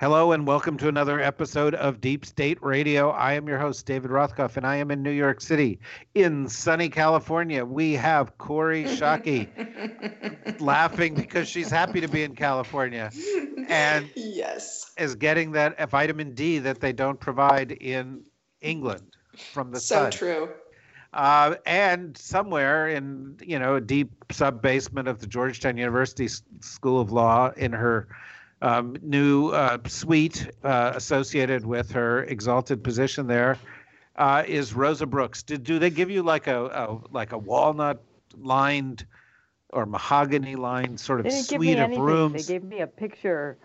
Hello and welcome to another episode of Deep State Radio. I am your host, David Rothkopf, and I am in New York City. In sunny California, we have Kori Schake laughing because she's happy to be in California and yes, is getting that vitamin D that they don't provide in England from the so sun. true. Uh, and somewhere in you know a deep sub basement of the Georgetown University School of Law in her um, new uh, suite uh, associated with her exalted position there uh, is Rosa Brooks. Did do they give you like a, a like a walnut lined or mahogany lined sort of They didn't give me suite of anything. rooms? They gave me a picture.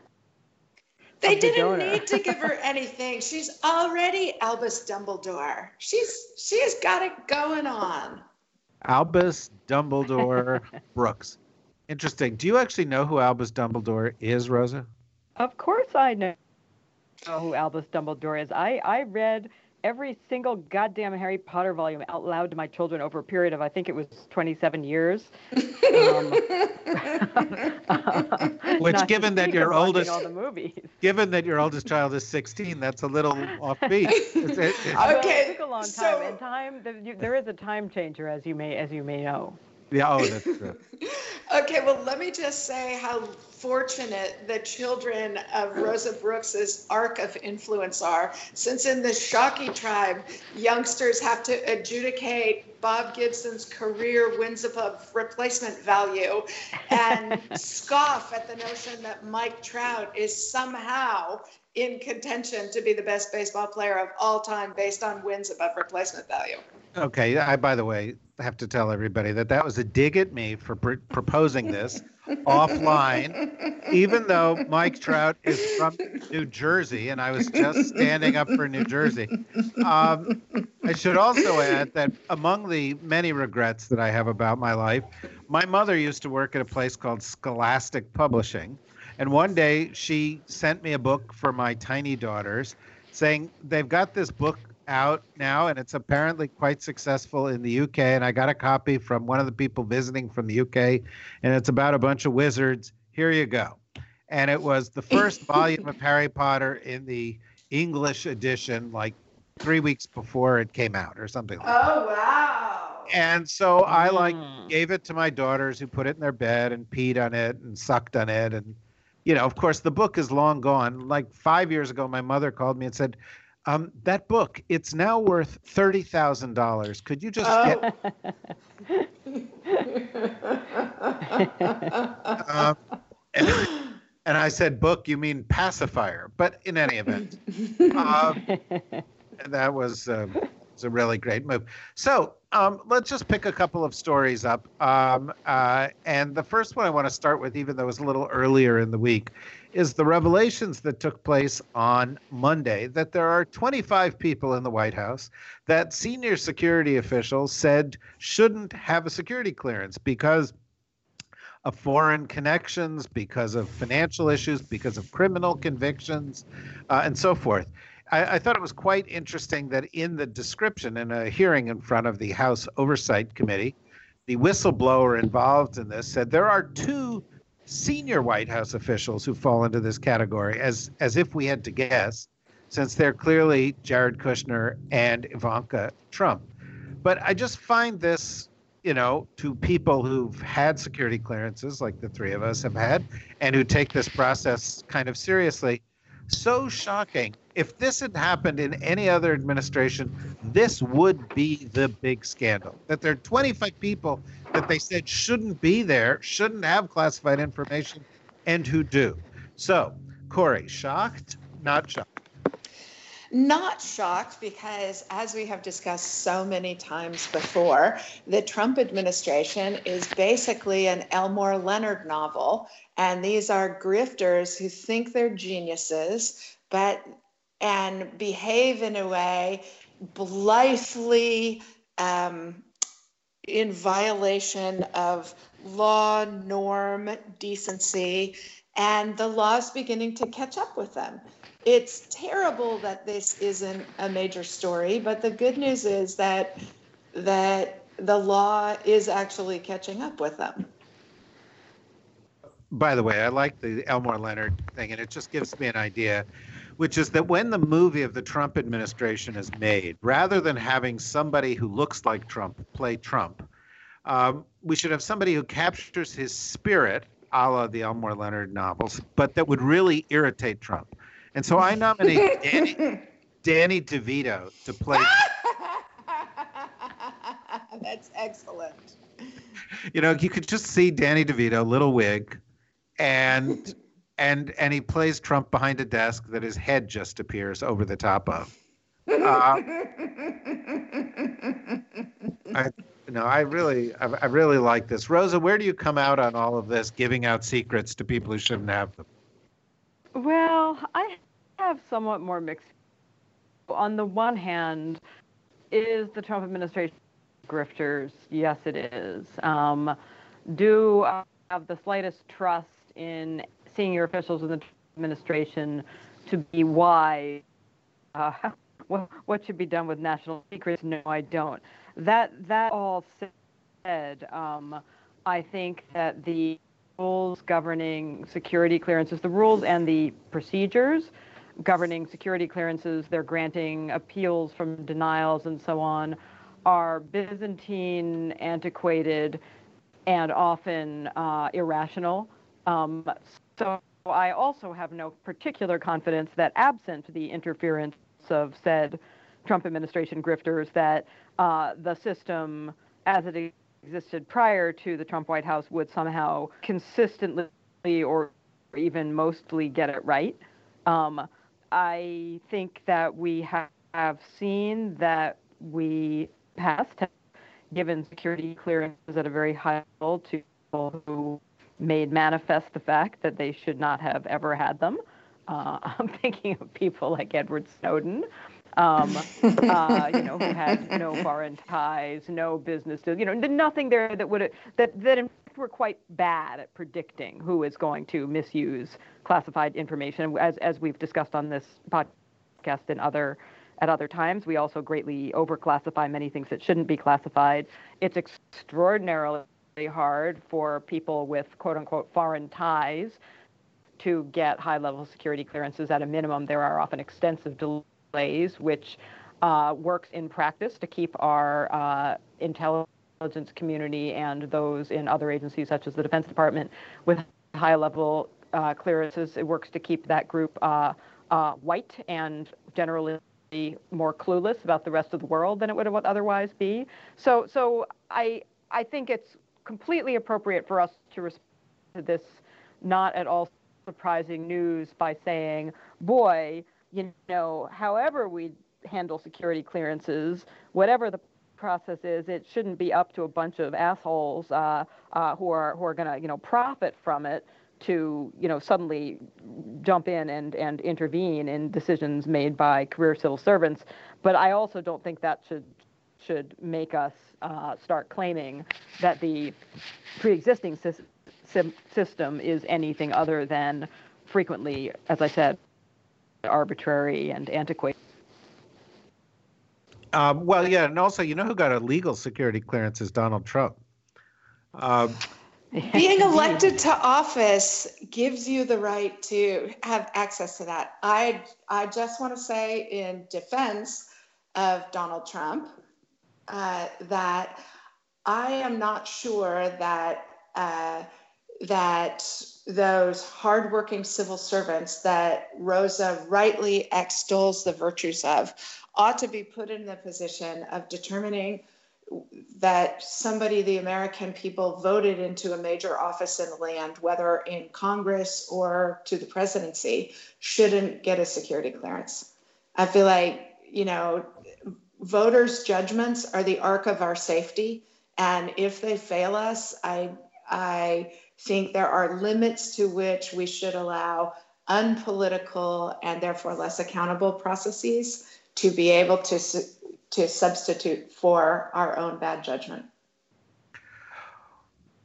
They didn't donor. need to give her anything. She's already Albus Dumbledore. She's she's got it going on. Albus Dumbledore Brooks. Interesting. Do you actually know who Albus Dumbledore is, Rosa? Of course, I know who Albus Dumbledore is. I I read every single goddamn Harry Potter volume out loud to my children over a period of I think it was 27 years. Um, Which, given that your oldest- all the movies. Given that your oldest child is 16, that's a little offbeat. Is it- is- Well, Okay, it took a long time, so- and time there- you- there is a time changer, as you may as you may know. Yeah, oh, that's true. Okay, well, let me just say how fortunate the children of Rosa Brooks's arc of influence are. Since in the Schake tribe, youngsters have to adjudicate Bob Gibson's career wins above replacement value and scoff at the notion that Mike Trout is somehow in contention to be the best baseball player of all time based on wins above replacement value. Okay, I, by the way, have to tell everybody that that was a dig at me for pr- proposing this offline, even though Mike Trout is from New Jersey and I was just standing up for New Jersey. Um, I should also add that among the many regrets that I have about my life, my mother used to work at a place called Scholastic Publishing. And one day she sent me a book for my tiny daughters saying they've got this book out now and it's apparently quite successful in the UK. And I got a copy from one of the people visiting from the UK and it's about a bunch of wizards. Here you go. And it was the first volume of Harry Potter in the English edition, like three weeks before it came out or something like that. Oh, wow. And so I like Mm. gave it to my daughters who put it in their bed and peed on it and sucked on it. And, you know, of course, the book is long gone. Like five years ago, my mother called me and said, um, that book, it's now worth $30,000. Could you just get, um, and, and I said, book, you mean pacifier. But in any event, um, that was, uh, was a really great move. So um, let's just pick a couple of stories up. Um, uh, and the first one I want to start with, even though it was a little earlier in the week, is the revelations that took place on Monday that there are 25 people in the White House that senior security officials said shouldn't have a security clearance because of foreign connections, because of financial issues, because of criminal convictions, uh, and so forth. I, I thought it was quite interesting that in the description, in a hearing in front of the House Oversight Committee, the whistleblower involved in this said there are two senior White House officials who fall into this category, as as if we had to guess, since they're clearly Jared Kushner and Ivanka Trump. But I just find this, you know, to people who've had security clearances, like the three of us have had, and who take this process kind of seriously, so shocking. If this had happened in any other administration, this would be the big scandal. That there are 25 people that they said shouldn't be there, shouldn't have classified information, and who do. So, Kori, shocked? Not shocked. Not shocked because, as we have discussed so many times before, the Trump administration is basically an Elmore Leonard novel. And these are grifters who think they're geniuses, but and behave in a way blithely um, in violation of law, norm, decency, and the law is beginning to catch up with them it's terrible that this isn't a major story, but the good news is that that the law is actually catching up with them. By the way, I like the Elmore Leonard thing, and it just gives me an idea, which is that when the movie of the Trump administration is made, rather than having somebody who looks like Trump play Trump, um, we should have somebody who captures his spirit, a la the Elmore Leonard novels, but that would really irritate Trump. And so I nominate Danny, Danny DeVito to play. That's excellent. You know, you could just see Danny DeVito, little wig, and and and he plays Trump behind a desk that his head just appears over the top of. Uh, I, you know, I really, I, I really like this. Rosa, where do you come out on all of this, giving out secrets to people who shouldn't have them? Well, I have somewhat more mixed. On the one hand, is the Trump administration grifters? Yes, it is. Um, do I have the slightest trust in senior officials in the administration to be wise? Uh, what, should be done with national secrets? No, I don't. That that all said, um, I think that the rules governing security clearances, the rules and the procedures governing security clearances, they're granting appeals from denials and so on, are Byzantine, antiquated, and often uh, irrational. Um, so I also have no particular confidence that absent the interference of said Trump administration grifters, that uh, the system as it existed prior to the Trump White House would somehow consistently or even mostly get it right. Um, I think that we have seen that we have given security clearances at a very high level to people who made manifest the fact that they should not have ever had them. Uh, I'm thinking of people like Edward Snowden, um, uh, you know, who had no foreign ties, no business, you know, nothing there that would that that in fact were quite bad at predicting who is going to misuse classified information. As as we've discussed on this podcast and other at other times, we also greatly overclassify many things that shouldn't be classified. It's extraordinarily hard for people with quote unquote foreign ties to get high level security clearances at a minimum. There are often extensive delays which uh, works in practice to keep our uh, intelligence community and those in other agencies, such as the Defense Department, with high level uh, clearances. It works to keep that group uh, uh, white and generally more clueless about the rest of the world than it would otherwise be. So, so I, I think it's completely appropriate for us to respond to this not at all surprising news by saying, boy, you know, however we handle security clearances, whatever the process is, it shouldn't be up to a bunch of assholes uh, uh, who are who are going to you know profit from it to you know suddenly jump in and and intervene in decisions made by career civil servants. But I also don't think that should should make us uh, start claiming that the pre-existing system is anything other than frequently, as I said, arbitrary and antiquated. Um, well, yeah, and also, you know who got a legal security clearance is Donald Trump. Um, Being elected to office gives you the right to have access to that. I I just want to say in defense of Donald Trump uh, that I am not sure that uh, that those hardworking civil servants that Rosa rightly extols the virtues of ought to be put in the position of determining that somebody the American people voted into a major office in the land, whether in Congress or to the presidency, shouldn't get a security clearance. I feel like, you know, voters' judgments are the arc of our safety. And if they fail us, I, I think there are limits to which we should allow unpolitical and therefore less accountable processes to be able to, to substitute for our own bad judgment.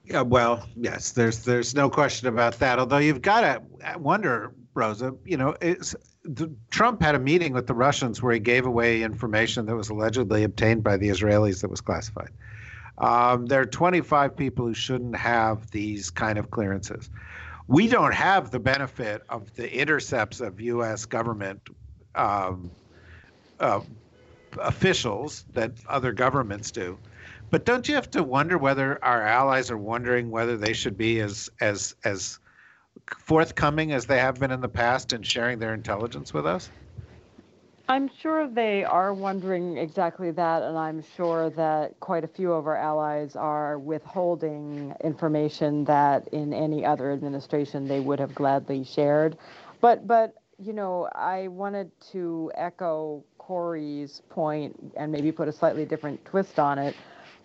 Yeah, well, yes, there's there's no question about that. Although you've got to wonder, Rosa, you know, the, Trump had a meeting with the Russians where he gave away information that was allegedly obtained by the Israelis that was classified. Um, there are 25 people who shouldn't have these kind of clearances. We don't have the benefit of the intercepts of U.S. government um, uh, officials that other governments do. But don't you have to wonder whether our allies are wondering whether they should be as as as forthcoming as they have been in the past in sharing their intelligence with us? I'm sure they are wondering exactly that, and I'm sure that quite a few of our allies are withholding information that in any other administration they would have gladly shared. But, but you know, I wanted to echo Kori's point and maybe put a slightly different twist on it.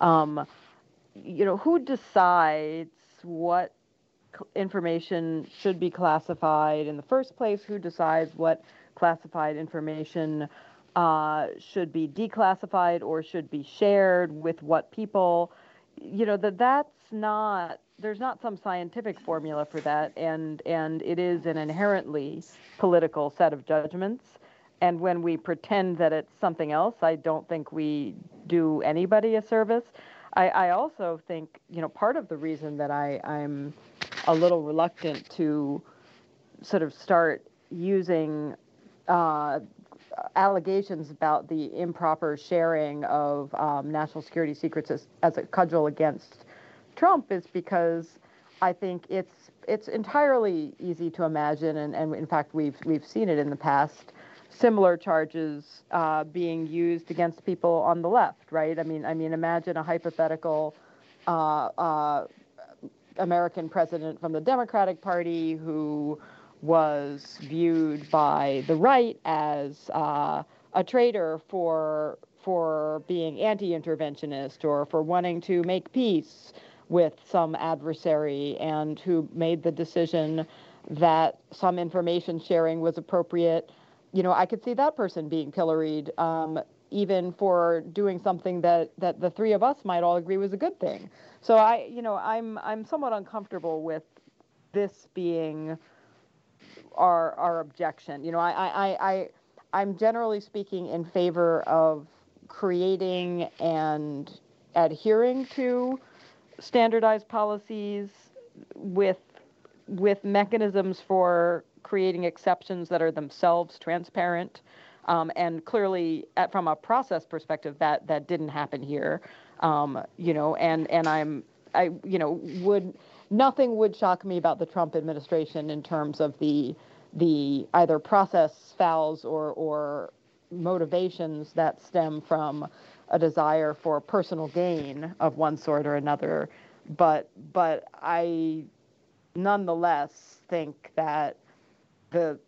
Um, you know, who decides what information should be classified in the first place? Who decides what classified information uh, should be declassified or should be shared with what people. You know that that's not there's not some scientific formula for that, and and it is an inherently political set of judgments. And when we pretend that it's something else, I don't think we do anybody a service. I, I also think you know part of the reason that I I'm a little reluctant to sort of start using uh, allegations about the improper sharing of um, national security secrets as, as a cudgel against Trump is because I think it's it's entirely easy to imagine, and, and in fact we've we've seen it in the past, similar charges uh, being used against people on the left, right? I mean, I mean, imagine a hypothetical uh, uh, American president from the Democratic Party who was viewed by the right as uh, a traitor for for being anti-interventionist or for wanting to make peace with some adversary and who made the decision that some information sharing was appropriate. You know i could see that person being pilloried um, even for doing something that that the three of us might all agree was a good thing so i you know i'm i'm somewhat uncomfortable with this being our our objection. You know, I I I I'm generally speaking in favor of creating and adhering to standardized policies with with mechanisms for creating exceptions that are themselves transparent. Um, and clearly, at, from a process perspective, that that didn't happen here. Um, you know, and and I'm I you know would nothing would shock me about the Trump administration in terms of the the either process fouls or or motivations that stem from a desire for personal gain of one sort or another. But but I nonetheless think that the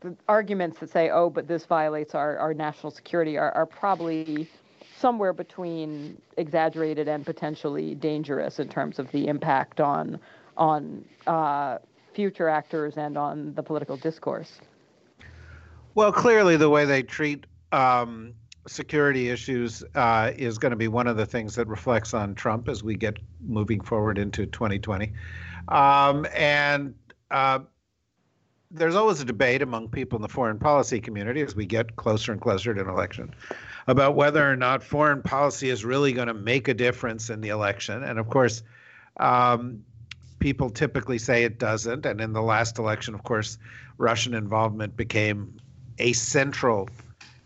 the arguments that say, oh, but this violates our, our national security are, are probably somewhere between exaggerated and potentially dangerous in terms of the impact on on uh, future actors and on the political discourse. Well, clearly, the way they treat um, security issues uh, is going to be one of the things that reflects on Trump as we get moving forward into 2020. Um, and uh, there's always a debate among people in the foreign policy community as we get closer and closer to an election about whether or not foreign policy is really going to make a difference in the election. And of course, um, people typically say it doesn't. And in the last election, of course, Russian involvement became a central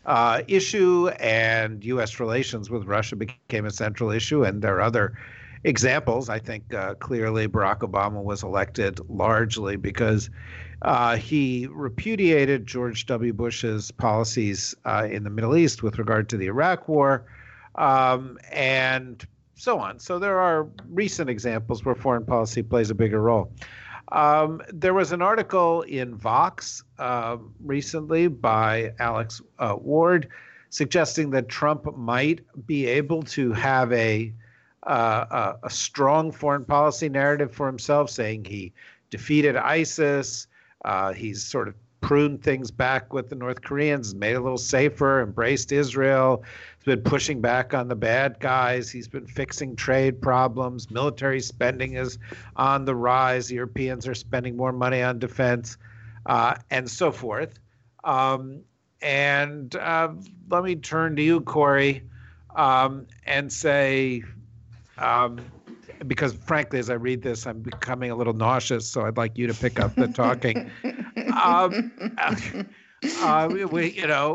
uh, issue, and U.S. relations with Russia became a central issue. And there are other examples. I think uh, clearly Barack Obama was elected largely because uh, he repudiated George W. Bush's policies uh, in the Middle East with regard to the Iraq War. um, and so on. So there are recent examples where foreign policy plays a bigger role. Um, there was an article in Vox uh, recently by Alex uh, Ward suggesting that Trump might be able to have uh, a, a strong foreign policy narrative for himself, saying he defeated ISIS. Uh, he's sort of pruned things back with the North Koreans, made it a little safer, embraced Israel. He's been pushing back on the bad guys. He's been fixing trade problems. Military spending is on the rise. Europeans are spending more money on defense, uh, and so forth. Um, and uh, let me turn to you, Kori, um, and say, um, because frankly, as I read this, I'm becoming a little nauseous. So I'd like you to pick up the talking. um, uh, we, you know,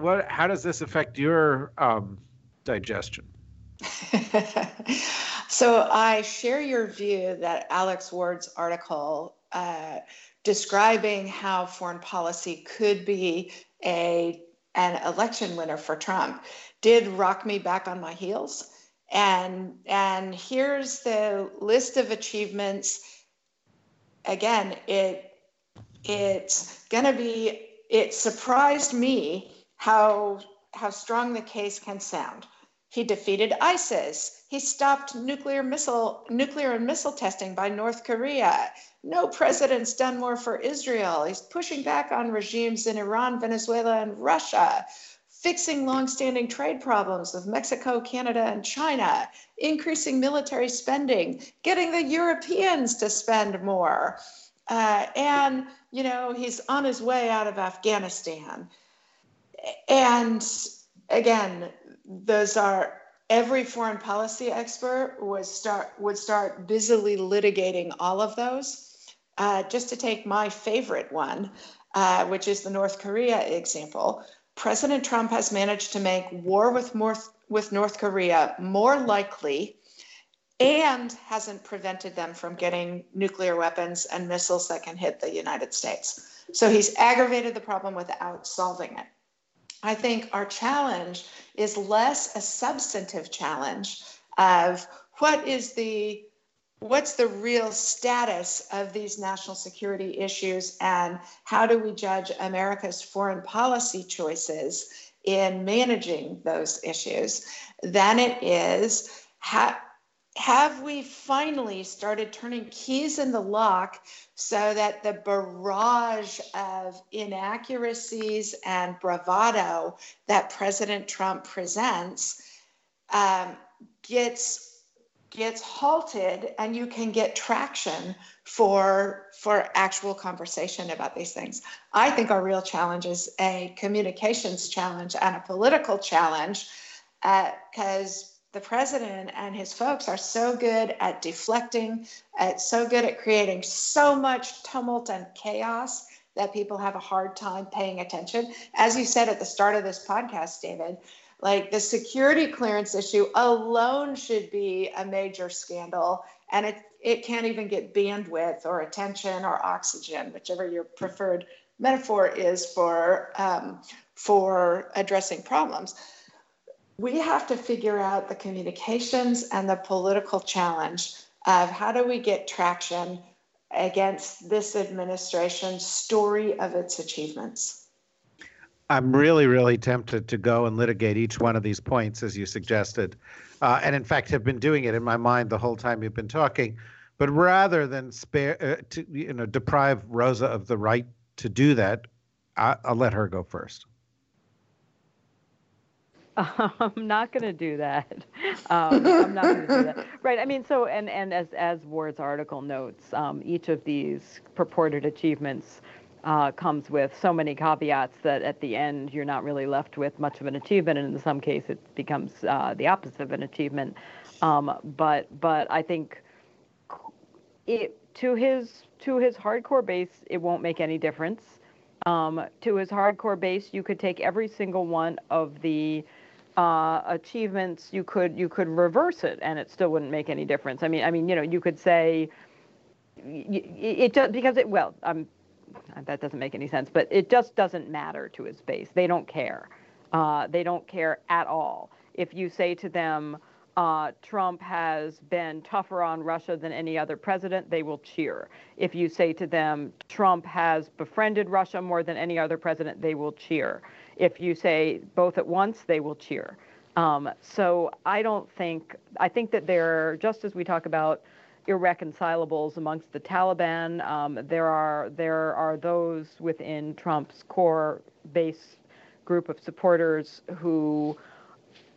what? How does this affect your um, digestion? so I share your view that Alex Ward's article uh, describing how foreign policy could be a an election winner for Trump did rock me back on my heels. And and here's the list of achievements. Again, it it's going to be it surprised me how how strong the case can sound. He defeated isis. He stopped nuclear missile nuclear and missile testing by north korea. No president's done more for israel. He's pushing back on regimes in iran venezuela and russia fixing longstanding trade problems with mexico canada and china increasing military spending getting the europeans to spend more uh, and you know, he's on his way out of Afghanistan. And again, those are every foreign policy expert would start would start busily litigating all of those. Uh, just to take my favorite one, uh, which is the North Korea example, President Trump has managed to make war with North, with North Korea more likely and hasn't prevented them from getting nuclear weapons and missiles that can hit the United States. So he's aggravated the problem without solving it. I think our challenge is less a substantive challenge of what is the what's the real status of these national security issues and how do we judge America's foreign policy choices in managing those issues? Than it is how, have we finally started turning keys in the lock so that the barrage of inaccuracies and bravado that President Trump presents um, gets gets halted and you can get traction for for actual conversation about these things i think our real challenge is a communications challenge and a political challenge because uh, the president and his folks are so good at deflecting, at so good at creating so much tumult and chaos that people have a hard time paying attention. As you said at the start of this podcast, David, like the security clearance issue alone should be a major scandal, and it it can't even get bandwidth or attention or oxygen, whichever your preferred metaphor is for um, for addressing problems we have to figure out the communications and the political challenge of how do we get traction against this administration's story of its achievements. I'm really, really tempted to go and litigate each one of these points as you suggested, uh, and in fact have been doing it in my mind the whole time you've been talking. But rather than spare, uh, to, you know, deprive Rosa of the right to do that, I, I'll let her go first. I'm not going to do that. Um, I'm not going to do that. Right. I mean, so and and as as Ward's article notes, um, each of these purported achievements uh, comes with so many caveats that at the end you're not really left with much of an achievement, and in some case it becomes uh, the opposite of an achievement. Um, but but I think it to his to his hardcore base, it won't make any difference. Um, to his hardcore base, you could take every single one of the uh, achievements, you could you could reverse it, and it still wouldn't make any difference. I mean, I mean, you know, you could say it, just because it well, um, that doesn't make any sense, but it just doesn't matter to his base. They don't care. Uh, they don't care at all If you say to them, uh, Trump has been tougher on Russia than any other president, they will cheer. If you say to them, Trump has befriended Russia more than any other president, they will cheer. If you say both at once, they will cheer. Um, so I don't think, I think that there, just as we talk about irreconcilables amongst the Taliban, um, there are there are those within Trump's core base group of supporters who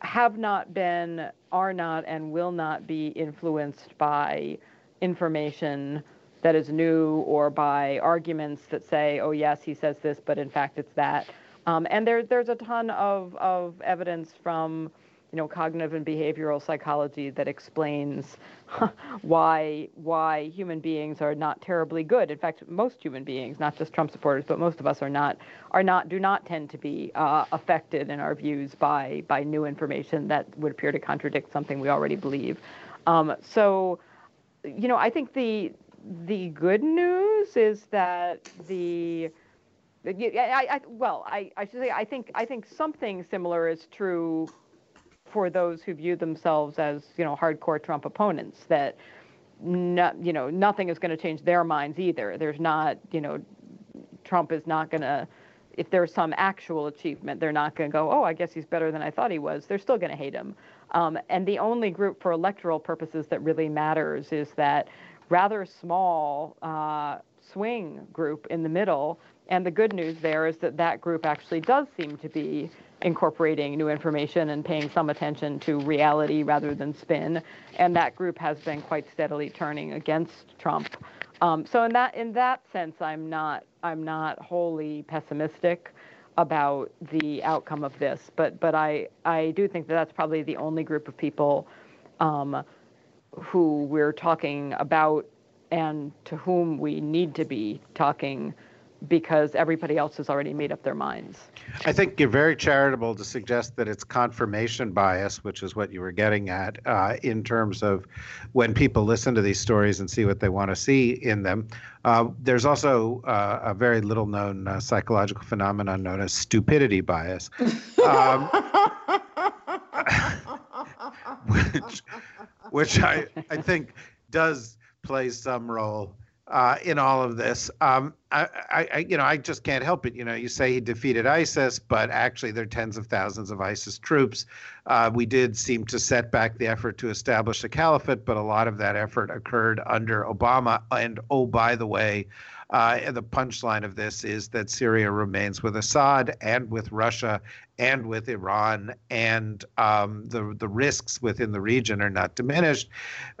have not been, are not, and will not be influenced by information that is new or by arguments that say, oh, yes, he says this, but in fact it's that. Um, and there, there's a ton of, of evidence from you know, cognitive and behavioral psychology that explains why why human beings are not terribly good. In fact, most human beings, not just Trump supporters, but most of us are not are not do not tend to be uh, affected in our views by by new information that would appear to contradict something we already believe. Um, so, you know, I think the the good news is that the I, I, well, I, I should say I think I think something similar is true for those who view themselves as you know hardcore Trump opponents that not, you know nothing is going to change their minds either. There's not you know Trump is not going to if there's some actual achievement, they're not going to go, oh, I guess he's better than I thought he was. They're still going to hate him. Um, and the only group for electoral purposes that really matters is that rather small uh, swing group in the middle. And the good news there is that that group actually does seem to be incorporating new information and paying some attention to reality rather than spin. And that group has been quite steadily turning against Trump. Um, so in that in that sense, I'm not I'm not wholly pessimistic about the outcome of this. But but I I do think that that's probably the only group of people um, who we're talking about and to whom we need to be talking because everybody else has already made up their minds. I think you're very charitable to suggest that it's confirmation bias, which is what you were getting at, uh, in terms of when people listen to these stories and see what they want to see in them. Uh, there's also uh, a very little known uh, psychological phenomenon known as stupidity bias. Um, which, which I, I think does play some role uh, in all of this. Um, I, I, you know, I just can't help it. You know, you say he defeated ISIS, but actually there are tens of thousands of ISIS troops. Uh, we did seem to set back the effort to establish a caliphate, but a lot of that effort occurred under Obama. And oh, by the way, uh, the punchline of this is that Syria remains with Assad and with Russia and with Iran, and um, the the risks within the region are not diminished.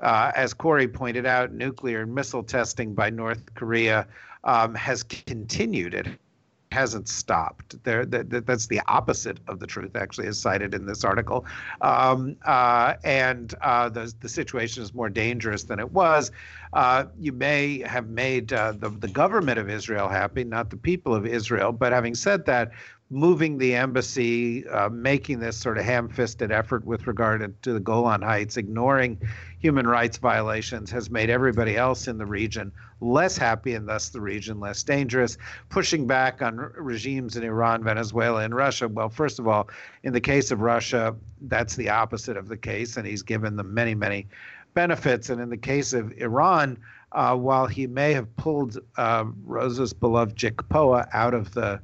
Uh, as Kori pointed out, nuclear and missile testing by North Korea um, has continued. It hasn't stopped. There, that, that's the opposite of the truth, actually, as cited in this article. Um, uh, and uh, the the situation is more dangerous than it was. Uh, you may have made uh, the the government of Israel happy, not the people of Israel. But having said that, moving the embassy, uh, making this sort of ham fisted effort with regard to the Golan Heights, ignoring human rights violations, has made everybody else in the region less happy and thus the region less dangerous. Pushing back on regimes in Iran, Venezuela, and Russia. Well, first of all, in the case of Russia, that's the opposite of the case, and he's given them many, many benefits. And in the case of Iran, uh, while he may have pulled uh, Rosa's beloved JCPOA out of the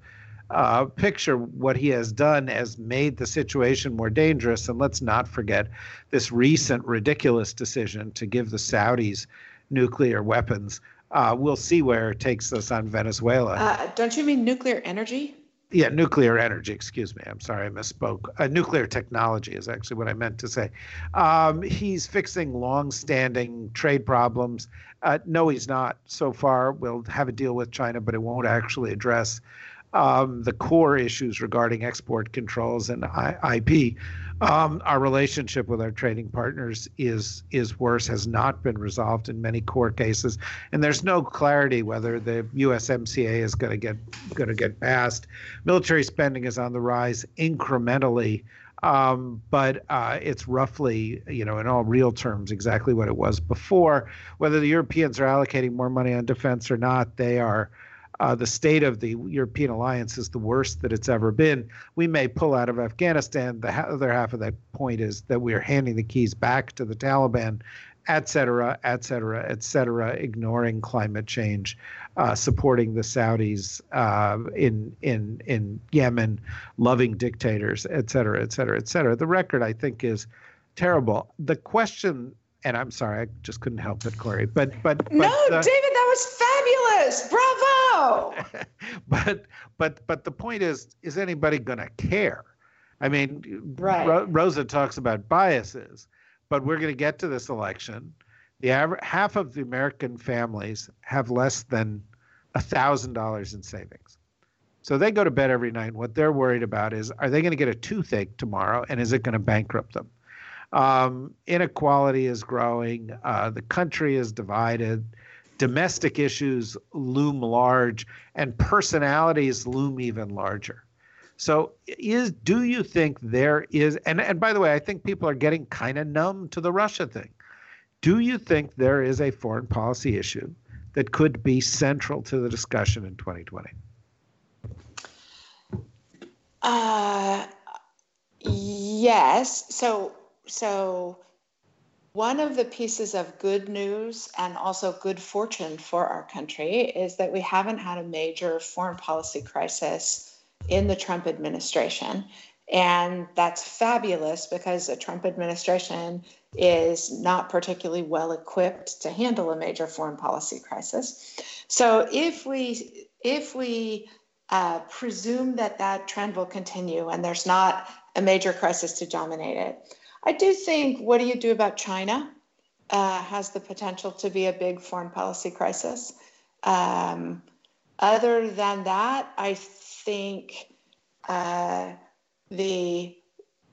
uh, picture what he has done has made the situation more dangerous. And let's not forget this recent ridiculous decision to give the Saudis nuclear weapons. Uh, we'll see where it takes us on Venezuela. Uh, don't you mean nuclear energy? Yeah, nuclear energy. Excuse me. I'm sorry, I misspoke. Uh, nuclear technology is actually what I meant to say. Um, he's fixing long-standing trade problems. Uh, no, he's not. So far, we'll have a deal with China, but it won't actually address um, the core issues regarding export controls and I- IP. Um, our relationship with our trading partners is is worse, has not been resolved in many core cases, and there's no clarity whether the USMCA is going to get going to get passed. Military spending is on the rise incrementally. Um, but uh, it's roughly, you know, in all real terms, exactly what it was before. Whether the Europeans are allocating more money on defense or not, they are uh, the state of the European alliance is the worst that it's ever been. We may pull out of Afghanistan. The other half of that point is that we are handing the keys back to the Taliban, et cetera, et cetera, et cetera, ignoring climate change, uh, supporting the Saudis uh, in in in Yemen, loving dictators, et cetera, et cetera, et cetera. The record, I think, is terrible. The question and I'm sorry, I just couldn't help it, Kori. But but, but no, uh, David, that was fabulous. Bravo. but but but the point is, is anybody going to care? I mean, right. Ro- Rosa talks about biases, but we're going to get to this election. The average, half of the American families have less than a thousand dollars in savings. So they go to bed every night. What they're worried about is, are they going to get a toothache tomorrow, and is it going to bankrupt them? Um, inequality is growing. Uh, the country is divided. Domestic issues loom large, and personalities loom even larger. So, is do you think there is? And and by the way, I think people are getting kind of numb to the Russia thing. Do you think there is a foreign policy issue that could be central to the discussion in 2020? Uh, yes. So so one of the pieces of good news and also good fortune for our country is that we haven't had a major foreign policy crisis in the Trump administration. And that's fabulous because the Trump administration is not particularly well equipped to handle a major foreign policy crisis. So if we if we uh, presume that that trend will continue and there's not a major crisis to dominate it, I do think what do you do about China uh, has the potential to be a big foreign policy crisis. Um, other than that, I think uh, the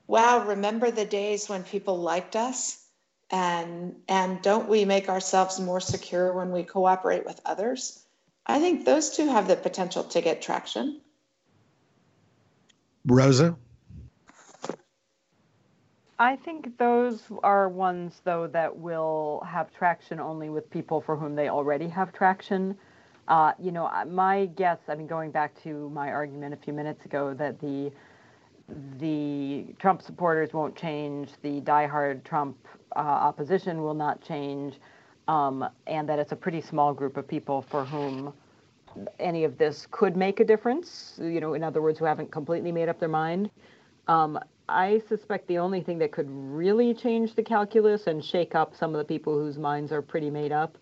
wow, remember the days when people liked us? And, and don't we make ourselves more secure when we cooperate with others? I think those two have the potential to get traction. Rosa? I think those are ones, though, that will have traction only with people for whom they already have traction. Uh, you know, my guess, I mean, going back to my argument a few minutes ago, that the the Trump supporters won't change, the diehard Trump uh, opposition will not change, um, and that it's a pretty small group of people for whom any of this could make a difference. You know, in other words, who haven't completely made up their mind. Um, I suspect the only thing that could really change the calculus and shake up some of the people whose minds are pretty made up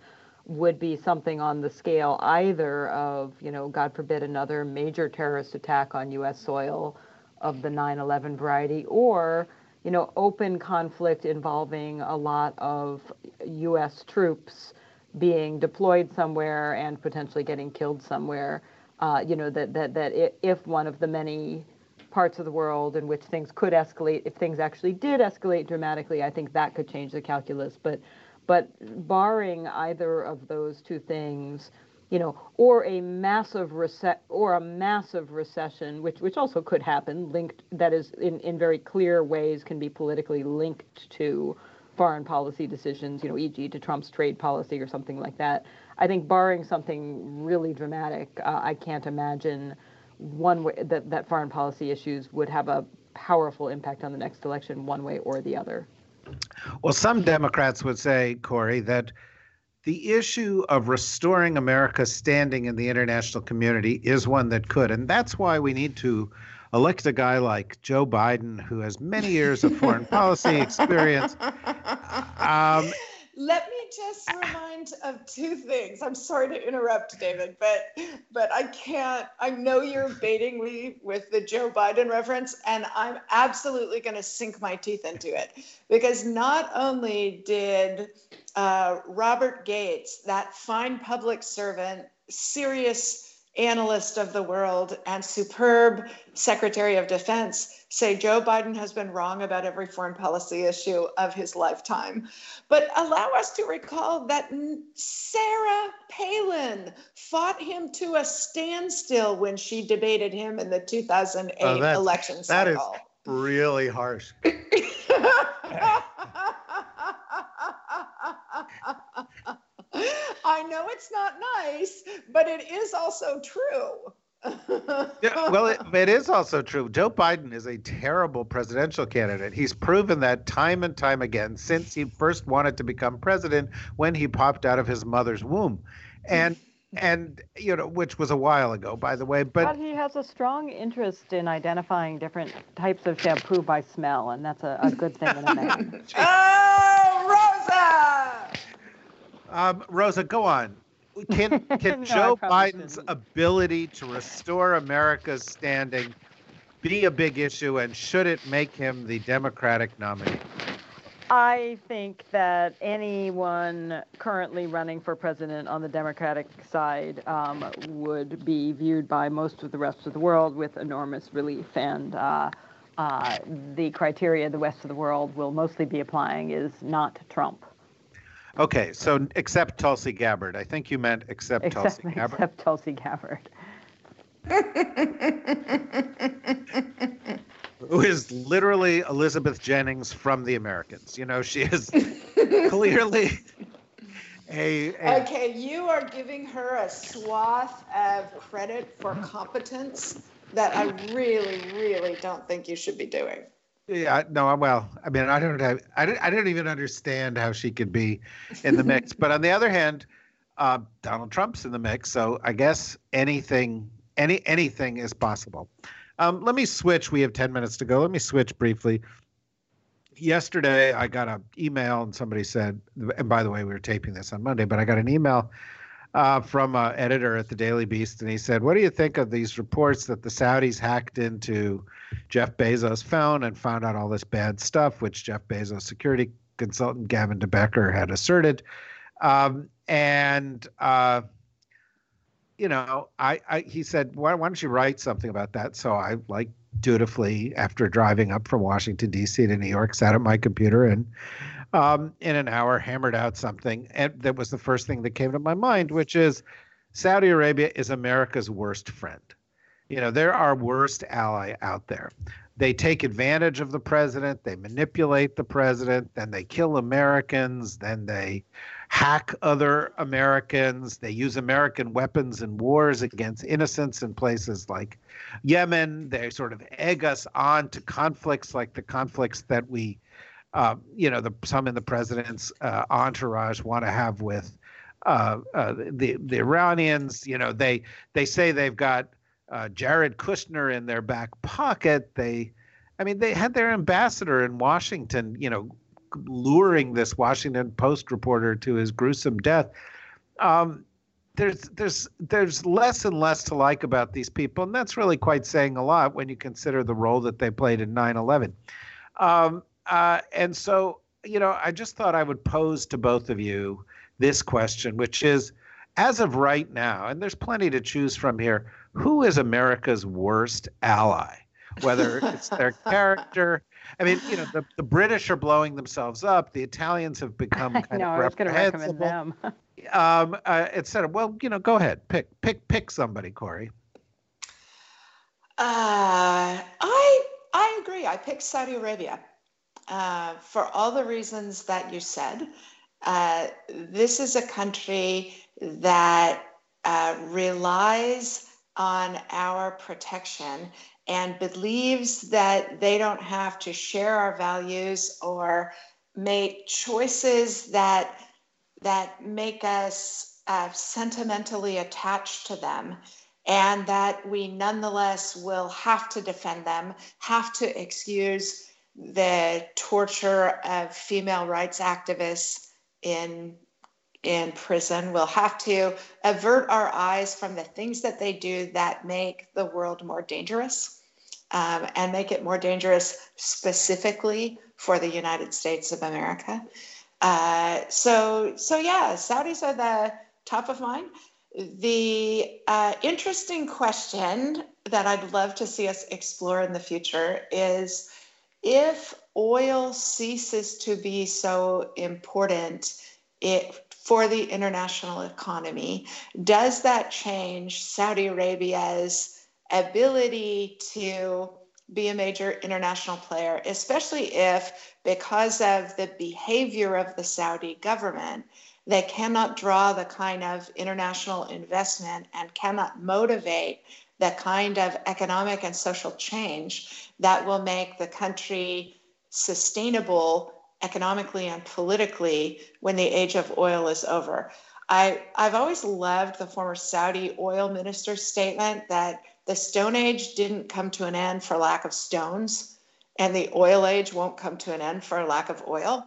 would be something on the scale either of, you know, God forbid, another major terrorist attack on U.S. soil of the 9 11 variety, or, you know, open conflict involving a lot of U.S. troops being deployed somewhere and potentially getting killed somewhere. Uh, you know, that, that, that if one of the many parts of the world in which things could escalate. If things actually did escalate dramatically, I think that could change the calculus. But, but barring either of those two things, you know, or a massive rece- or a massive recession, which which also could happen, linked that is in, in very clear ways can be politically linked to foreign policy decisions, you know, e.g. to Trump's trade policy or something like that. I think barring something really dramatic, uh, I can't imagine one way that, that foreign policy issues would have a powerful impact on the next election one way or the other. Well, some Democrats would say, Kori, that the issue of restoring America's standing in the international community is one that could. And that's why we need to elect a guy like Joe Biden, who has many years of foreign policy experience. Um, let me just remind of two things. I'm sorry to interrupt, David, but but I can't. I know you're baiting me with the Joe Biden reference, and I'm absolutely going to sink my teeth into it because not only did uh, Robert Gates, that fine public servant, serious analyst of the world and superb Secretary of Defense say Joe Biden has been wrong about every foreign policy issue of his lifetime. But allow us to recall that Sarah Palin fought him to a standstill when she debated him in the 2008 oh, election cycle. That is really harsh. I know it's not nice, but it is also true. yeah, well, it, it is also true. Joe Biden is a terrible presidential candidate. He's proven that time and time again since he first wanted to become president when he popped out of his mother's womb. And and you know, which was a while ago, by the way. But, but he has a strong interest in identifying different types of shampoo by smell, and that's a, a good thing in a man. oh, Rosa! Um, Rosa, go on. Can can no, Joe Biden's shouldn't. ability to restore America's standing be a big issue, and should it make him the Democratic nominee? I think that anyone currently running for president on the Democratic side um, would be viewed by most of the rest of the world with enormous relief. And uh, uh, the criteria the rest of the world will mostly be applying is not Trump. Okay, so except Tulsi Gabbard. I think you meant except, except Tulsi Gabbard. Except Tulsi Gabbard. who is literally Elizabeth Jennings from The Americans. You know, she is clearly a, a, Okay, you are giving her a swath of credit for competence that I really, really don't think you should be doing. Yeah, no, I'm well, I mean, I don't have, I don't, I don't even understand how she could be in the mix. but on the other hand, uh, Donald Trump's in the mix, so I guess anything, any anything is possible. Um, let me switch. We have 10 minutes to go. Let me switch briefly. Yesterday, I got an email, and somebody said, and by the way, we were taping this on Monday, but I got an email uh, from an editor at the Daily Beast, and he said, What do you think of these reports that the Saudis hacked into Jeff Bezos' phone and found out all this bad stuff, which Jeff Bezos' security consultant Gavin de Becker had asserted? Um, and uh, you know, I, I he said, why, why don't you write something about that? So I like dutifully, after driving up from Washington D.C. to New York, sat at my computer and um, in an hour hammered out something, and that was the first thing that came to my mind, which is Saudi Arabia is America's worst friend. You know, they're our worst ally out there. They take advantage of the president, they manipulate the president, then they kill Americans, then they hack other Americans. They use American weapons in wars against innocents in places like Yemen. They sort of egg us on to conflicts like the conflicts that we, uh, you know, the some in the president's uh, entourage want to have with uh, uh, the the Iranians. You know, they they say they've got uh, Jared Kushner in their back pocket. They, I mean, they had their ambassador in Washington. You know luring this Washington Post reporter to his gruesome death. Um, there's there's there's less and less to like about these people, and that's really quite saying a lot when you consider the role that they played in 9/11. Um, uh, and so, you know, I just thought I would pose to both of you this question, which is, as of right now, and there's plenty to choose from here. Who is America's worst ally? Whether it's their character, I mean, you know, the, the British are blowing themselves up. The Italians have become kind no, of reprehensible. them. um, uh, et cetera. Well, you know, go ahead, pick pick pick somebody, Kori. Uh, I I agree. I picked Saudi Arabia uh, for all the reasons that you said. Uh, this is a country that uh, relies on our protection and believes that they don't have to share our values or make choices that that make us uh, sentimentally attached to them and that we nonetheless will have to defend them have to excuse the torture of female rights activists in in prison we'll have to avert our eyes from the things that they do that make the world more dangerous um, and make it more dangerous specifically for the United States of America. Uh, so, so yeah, Saudis are the top of mind. The uh, interesting question that I'd love to see us explore in the future is if oil ceases to be so important it, for the international economy, does that change Saudi Arabia's ability to be a major international player, especially if, because of the behavior of the Saudi government, they cannot draw the kind of international investment and cannot motivate the kind of economic and social change that will make the country sustainable economically and politically when the age of oil is over. I, I've always loved the former Saudi oil minister's statement that the Stone Age didn't come to an end for lack of stones, and the oil age won't come to an end for lack of oil.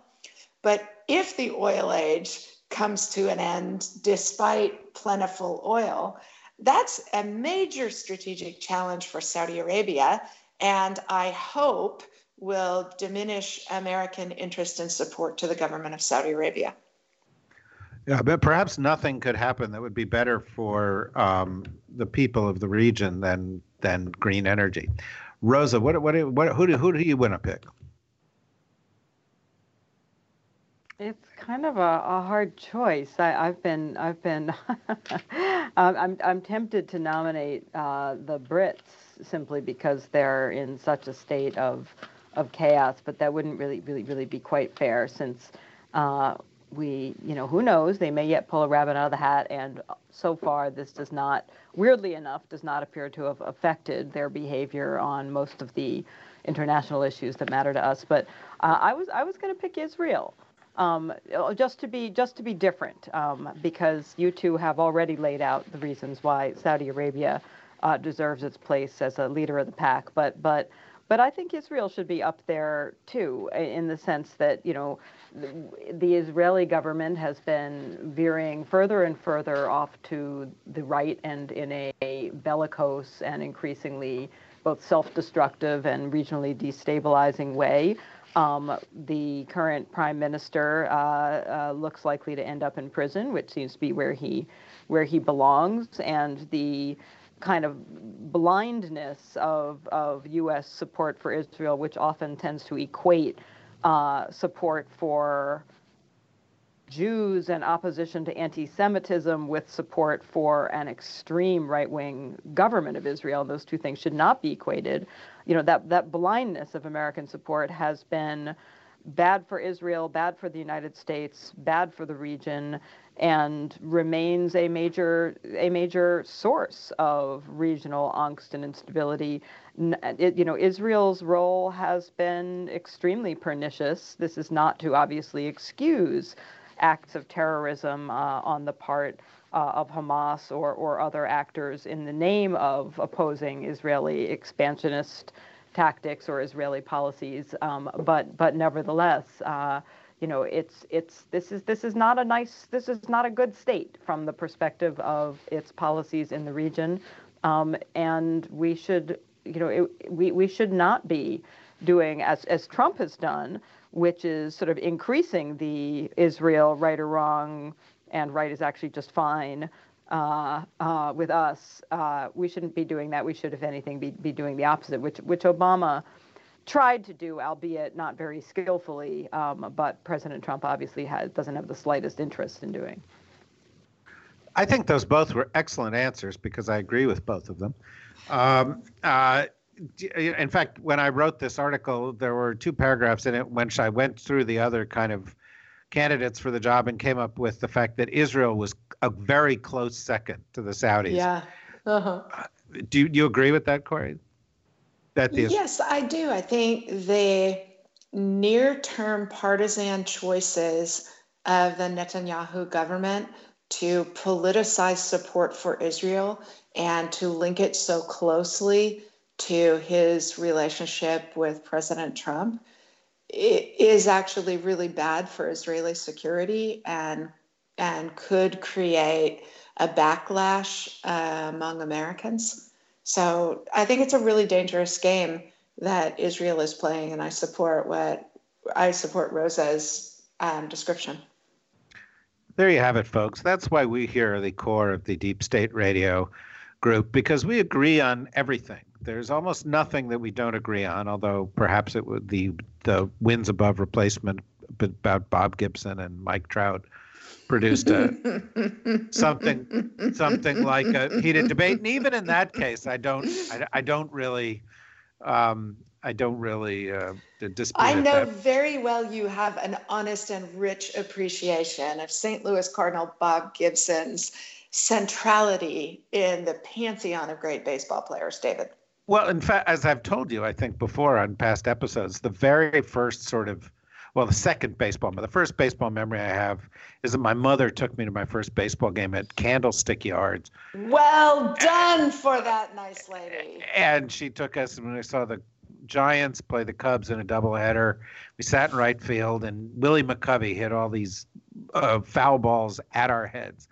But if the oil age comes to an end despite plentiful oil, that's a major strategic challenge for Saudi Arabia. And I hope will diminish American interest and support to the government of Saudi Arabia. Yeah, but perhaps nothing could happen that would be better for um, the people of the region than than green energy. Rosa, what what what who do who do you want to pick? It's kind of a, a hard choice. I, have been I've been I'm I'm tempted to nominate uh, the Brits simply because they're in such a state of of chaos, but that wouldn't really really really be quite fair since uh, we, you know, who knows? They may yet pull a rabbit out of the hat. And so far, this does not, weirdly enough, does not appear to have affected their behavior on most of the international issues that matter to us. But uh, I was, I was going to pick Israel. Um, just to be just to be different, um, because you two have already laid out the reasons why Saudi Arabia uh, deserves its place as a leader of the pack. But but but I think Israel should be up there too, in the sense that you know the Israeli government has been veering further and further off to the right and in a bellicose and increasingly both self-destructive and regionally destabilizing way. Um, the current prime minister uh, uh, looks likely to end up in prison, which seems to be where he where he belongs, and the kind of blindness of, of U.S. support for Israel, which often tends to equate uh, support for Jews and opposition to anti Semitism with support for an extreme right wing government of Israel. Those two things should not be equated. You know, that, that blindness of American support has been bad for Israel, bad for the United States, bad for the region, and remains a major a major source of regional angst and instability. It, you know, Israel's role has been extremely pernicious. This is not to obviously excuse acts of terrorism uh, on the part uh, of Hamas or, or other actors in the name of opposing Israeli expansionist tactics or Israeli policies. Um, but but nevertheless, uh, you know, it's it's this is this is not a nice this is not a good state from the perspective of its policies in the region, um, and we should you know it, we we should not be doing as as Trump has done, which is sort of increasing the Israel right or wrong, and right is actually just fine. Uh, uh, with us, uh, we shouldn't be doing that. We should, if anything, be, be doing the opposite, which which Obama tried to do, albeit not very skillfully, um, but President Trump obviously has, doesn't have the slightest interest in doing. I think those both were excellent answers because I agree with both of them. Um, uh, in fact, when I wrote this article, there were two paragraphs in it which I went through the other kind of candidates for the job and came up with the fact that Israel was a very close second to the Saudis. Yeah. Uh-huh. Uh, do, do you agree with that, Kori? that the yes i do i think the near-term partisan choices of the netanyahu government to politicize support for israel and to link it so closely to his relationship with president trump is actually really bad for israeli security and and could create a backlash uh, among americans so I think it's a really dangerous game that Israel is playing, and I support what I support Rosa's um, description. There you have it, folks. That's why we here are the core of the Deep State Radio group because we agree on everything. There's almost nothing that we don't agree on, although perhaps it would the the wins above replacement about Bob Gibson and Mike Trout produced a something something like a heated debate. And even in that case, I don't I, I don't really um, I don't really uh, dispute. I know that. very well you have an honest and rich appreciation of St. Louis Cardinal Bob Gibson's centrality in the pantheon of great baseball players, David. Well, in fact, as I've told you, I think before on past episodes, the very first sort of, well, the second baseball, the first baseball memory I have is that my mother took me to my first baseball game at Candlestick Yards. Well done for that nice lady. And she took us, and when I saw the Giants play the Cubs in a doubleheader, we sat in right field, and Willie McCovey hit all these uh, foul balls at our heads.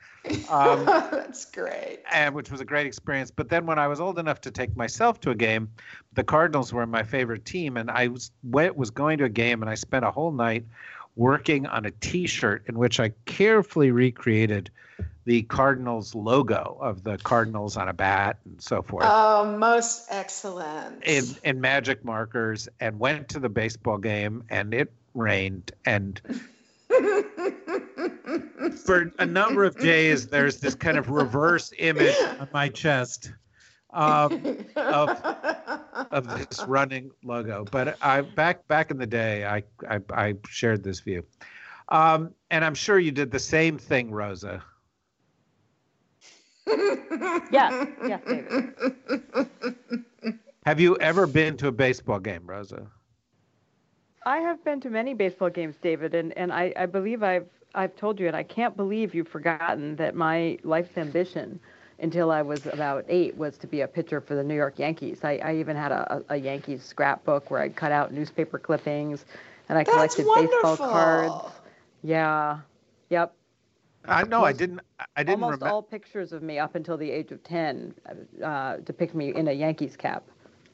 Um, That's great. And which was a great experience. But then when I was old enough to take myself to a game, the Cardinals were my favorite team, and I was went, was going to a game, and I spent a whole night working on a T-shirt in which I carefully recreated the Cardinals logo of the Cardinals on a bat and so forth. Oh, most excellent. In in magic markers, and went to the baseball game, and it rained, and for a number of days, there's this kind of reverse image on my chest um, of of this running logo. But I back back in the day, I I, I shared this view, um, and I'm sure you did the same thing, Rosa. yes, yes, David. Have you ever been to a baseball game, Rosa? I have been to many baseball games, David, and, and I, I believe I've I've told you, and I can't believe you've forgotten that my life's ambition until I was about eight was to be a pitcher for the New York Yankees. I, I even had a, a Yankees scrapbook where I'd cut out newspaper clippings and I That's collected wonderful. baseball cards. Yeah. Yep. I know I didn't. I didn't Almost remember. all pictures of me up until the age of 10 uh, depict me in a Yankees cap.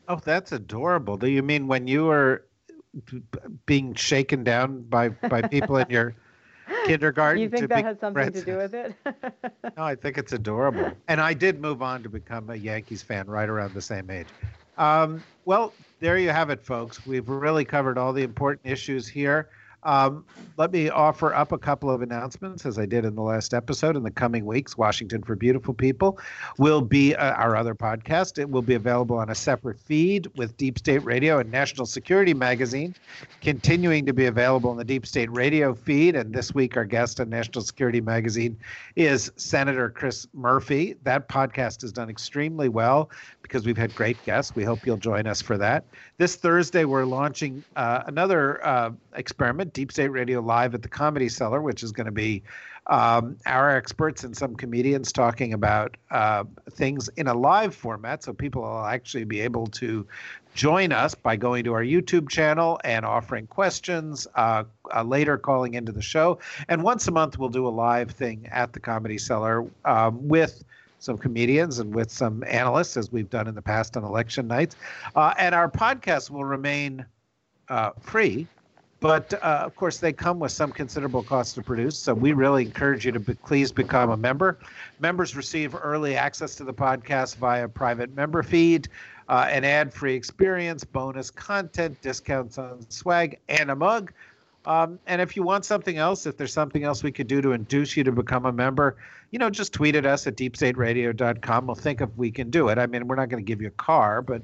Oh, that's adorable. Do you mean when you were being shaken down by by people in your kindergarten? You think that has something Reds? to do with it? No, I think it's adorable. And I did move on to become a Yankees fan right around the same age. Um, well, there you have it, folks. We've really covered all the important issues here. Um, let me offer up a couple of announcements, as I did in the last episode. In the coming weeks, Washington for Beautiful People will be uh, our other podcast. It will be available on a separate feed with Deep State Radio and National Security Magazine, continuing to be available in the Deep State Radio feed. And this week, our guest on National Security Magazine is Senator Chris Murphy. That podcast has done extremely well because we've had great guests. We hope you'll join us for that. This Thursday, we're launching uh, another uh, experiment, Deep State Radio Live at the Comedy Cellar, which is going to be um, our experts and some comedians talking about uh, things in a live format. So people will actually be able to join us by going to our YouTube channel and offering questions, uh, uh, later calling into the show. And once a month, we'll do a live thing at the Comedy Cellar um, with some comedians and with some analysts, as we've done in the past on election nights. Uh, and our podcast will remain uh, free, but uh, of course, they come with some considerable cost to produce. So we really encourage you to be, please become a member. Members receive early access to the podcast via private member feed. Uh, an ad-free experience, bonus content, discounts on swag, and a mug. Um, and if you want something else, if there's something else we could do to induce you to become a member, you know, just tweet at us at deepstateradio.com. We'll think if we can do it. I mean, we're not going to give you a car, but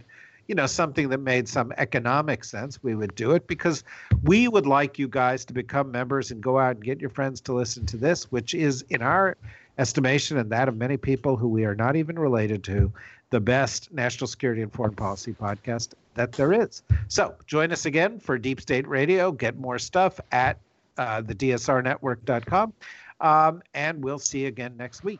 you know, something that made some economic sense, we would do it because we would like you guys to become members and go out and get your friends to listen to this, which is, in our estimation and that of many people who we are not even related to, the best national security and foreign policy podcast that there is. So join us again for Deep State Radio. Get more stuff at uh, the DSRnetwork.com. Um, and we'll see you again next week.